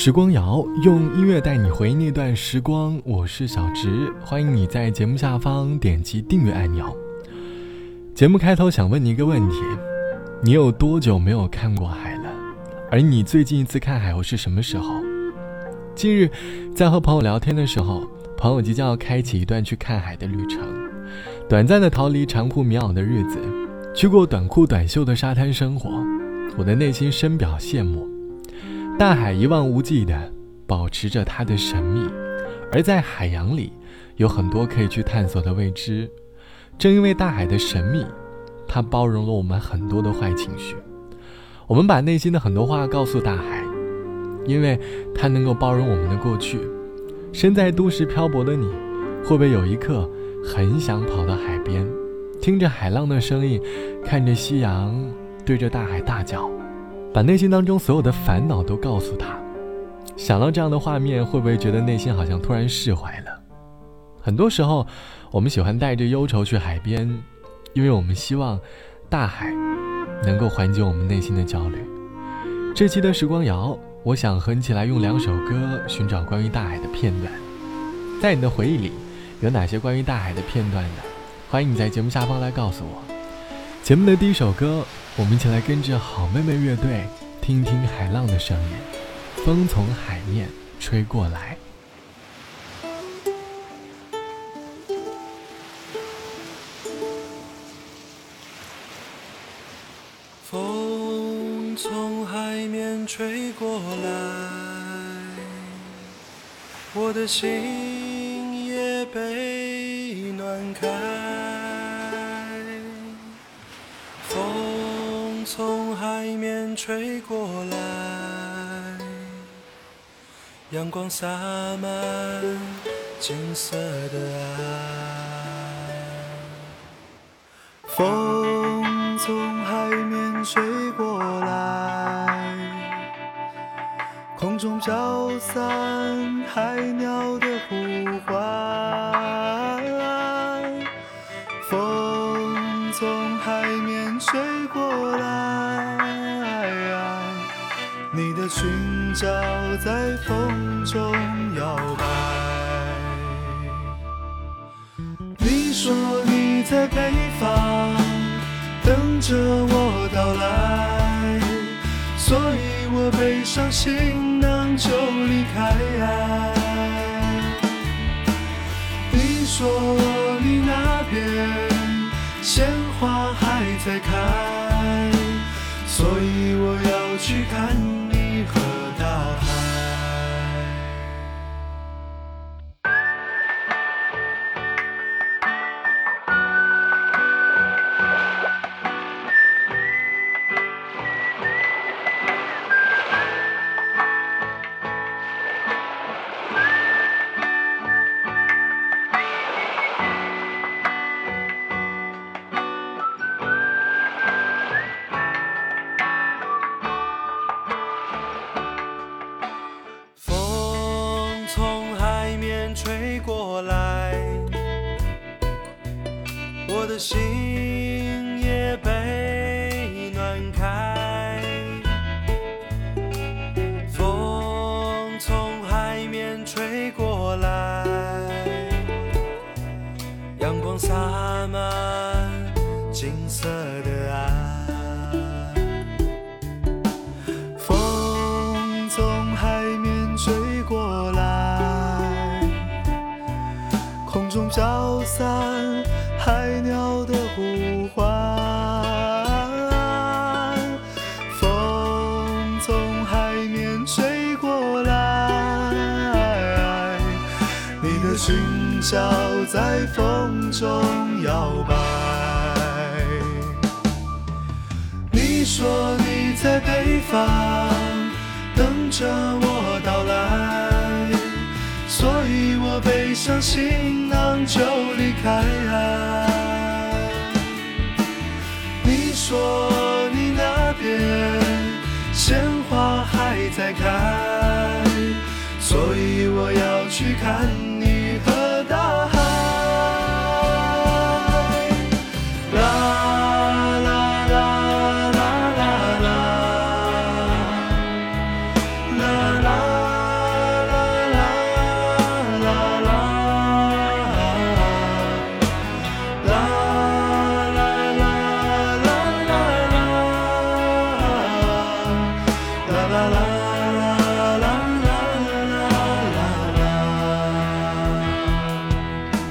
时光谣用音乐带你回忆那段时光，我是小植，欢迎你在节目下方点击订阅按钮。节目开头想问你一个问题：你有多久没有看过海了？而你最近一次看海又是什么时候？近日在和朋友聊天的时候，朋友即将要开启一段去看海的旅程，短暂的逃离长裤棉袄的日子，去过短裤短袖的沙滩生活，我的内心深表羡慕。大海一望无际的保持着它的神秘，而在海洋里有很多可以去探索的未知。正因为大海的神秘，它包容了我们很多的坏情绪。我们把内心的很多话告诉大海，因为它能够包容我们的过去。身在都市漂泊的你，会不会有一刻很想跑到海边，听着海浪的声音，看着夕阳，对着大海大叫？把内心当中所有的烦恼都告诉他，想到这样的画面，会不会觉得内心好像突然释怀了？很多时候，我们喜欢带着忧愁去海边，因为我们希望大海能够缓解我们内心的焦虑。这期的时光谣，我想和你一起来用两首歌寻找关于大海的片段。在你的回忆里，有哪些关于大海的片段呢？欢迎你在节目下方来告诉我。节目的第一首歌。我们一起来跟着好妹妹乐队，听听海浪的声音。风从海面吹过来，风从海面吹过来，我的心也被暖开。海面吹过来，阳光洒满金色的岸。风从海面吹过来，空中飘散海鸟的呼唤。风从海面吹裙角在风中摇摆。你说你在北方等着我到来，所以我背上行囊就离开。你说你那边鲜花还在开，所以我要去看。心也被暖开，风从海面吹过来，阳光洒满金色的岸。风从海面吹过来，空中飘散。海鸟的呼唤，风从海面吹过来，你的裙角在风中摇摆。你说你在北方等着我背上行囊就离开。你说你那边鲜花还在开，所以我要去看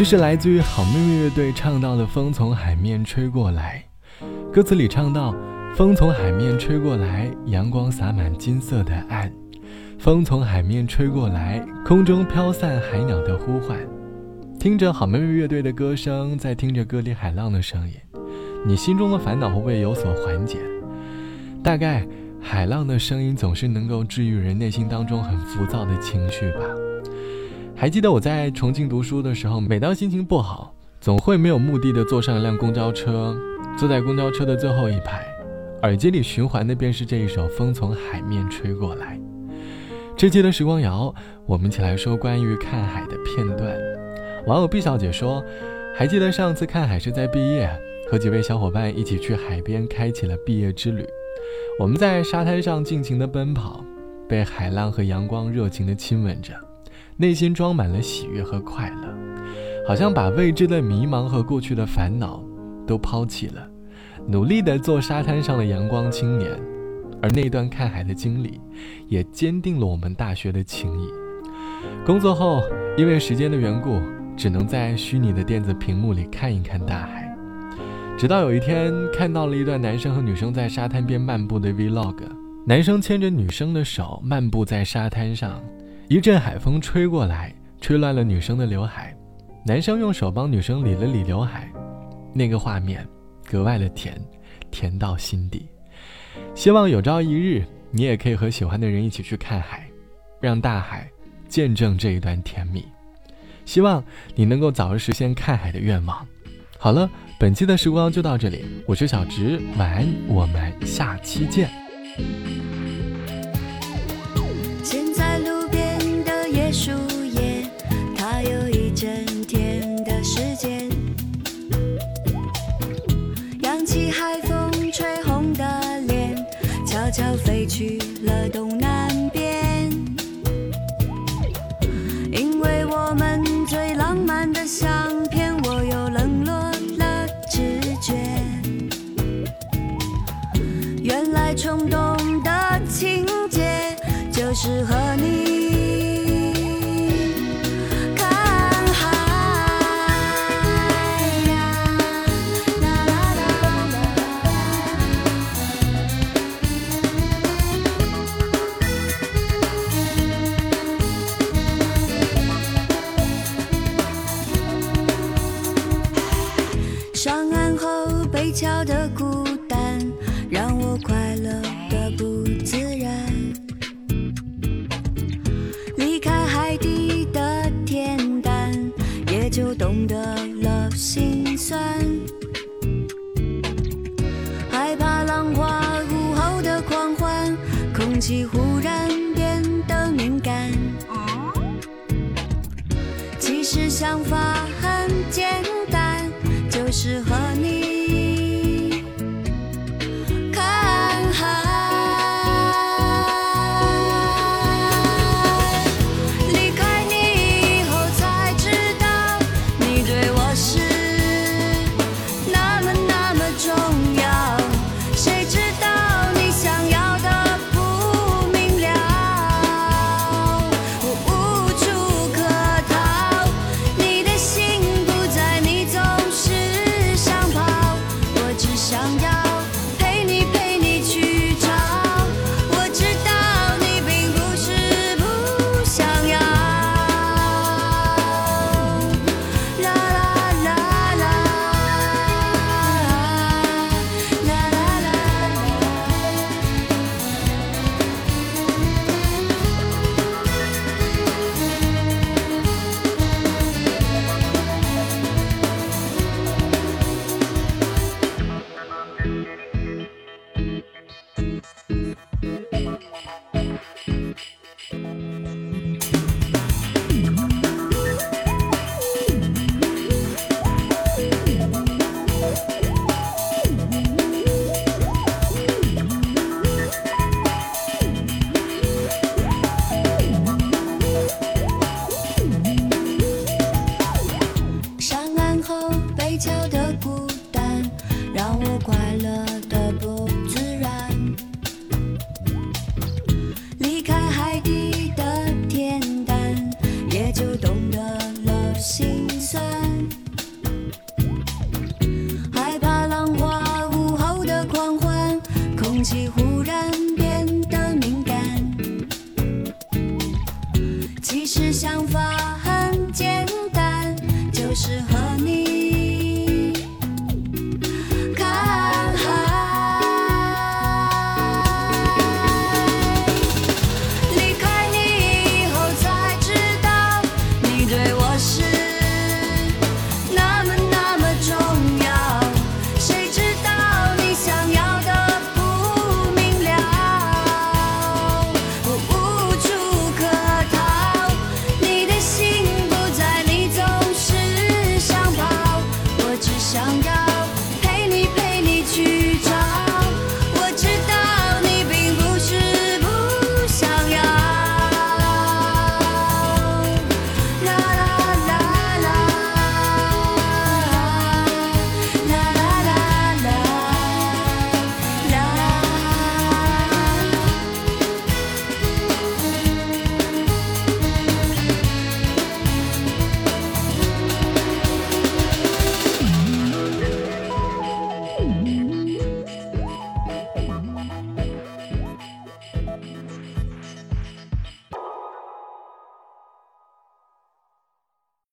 这是来自于好妹妹乐队唱到的《风从海面吹过来》，歌词里唱到：“风从海面吹过来，阳光洒满金色的岸。风从海面吹过来，空中飘散海鸟的呼唤。”听着好妹妹乐队的歌声，在听着歌里海浪的声音，你心中的烦恼会不会有所缓解？大概海浪的声音总是能够治愈人内心当中很浮躁的情绪吧。还记得我在重庆读书的时候，每当心情不好，总会没有目的的坐上一辆公交车，坐在公交车的最后一排，耳机里循环的便是这一首《风从海面吹过来》。这期的时光谣，我们一起来说关于看海的片段。网友毕小姐说：“还记得上次看海是在毕业，和几位小伙伴一起去海边，开启了毕业之旅。我们在沙滩上尽情的奔跑，被海浪和阳光热情的亲吻着。”内心装满了喜悦和快乐，好像把未知的迷茫和过去的烦恼都抛弃了，努力的做沙滩上的阳光青年。而那段看海的经历，也坚定了我们大学的情谊。工作后，因为时间的缘故，只能在虚拟的电子屏幕里看一看大海。直到有一天，看到了一段男生和女生在沙滩边漫步的 Vlog，男生牵着女生的手漫步在沙滩上。一阵海风吹过来，吹乱了女生的刘海。男生用手帮女生理了理刘海，那个画面格外的甜，甜到心底。希望有朝一日，你也可以和喜欢的人一起去看海，让大海见证这一段甜蜜。希望你能够早日实现看海的愿望。好了，本期的时光就到这里，我是小直，晚安，我们下期见。起海风吹红的脸，悄悄飞去了东南边，因为我们最浪漫的相片，我又冷落了直觉。原来冲动的情节，就是和你。上岸后北桥的孤空气忽然。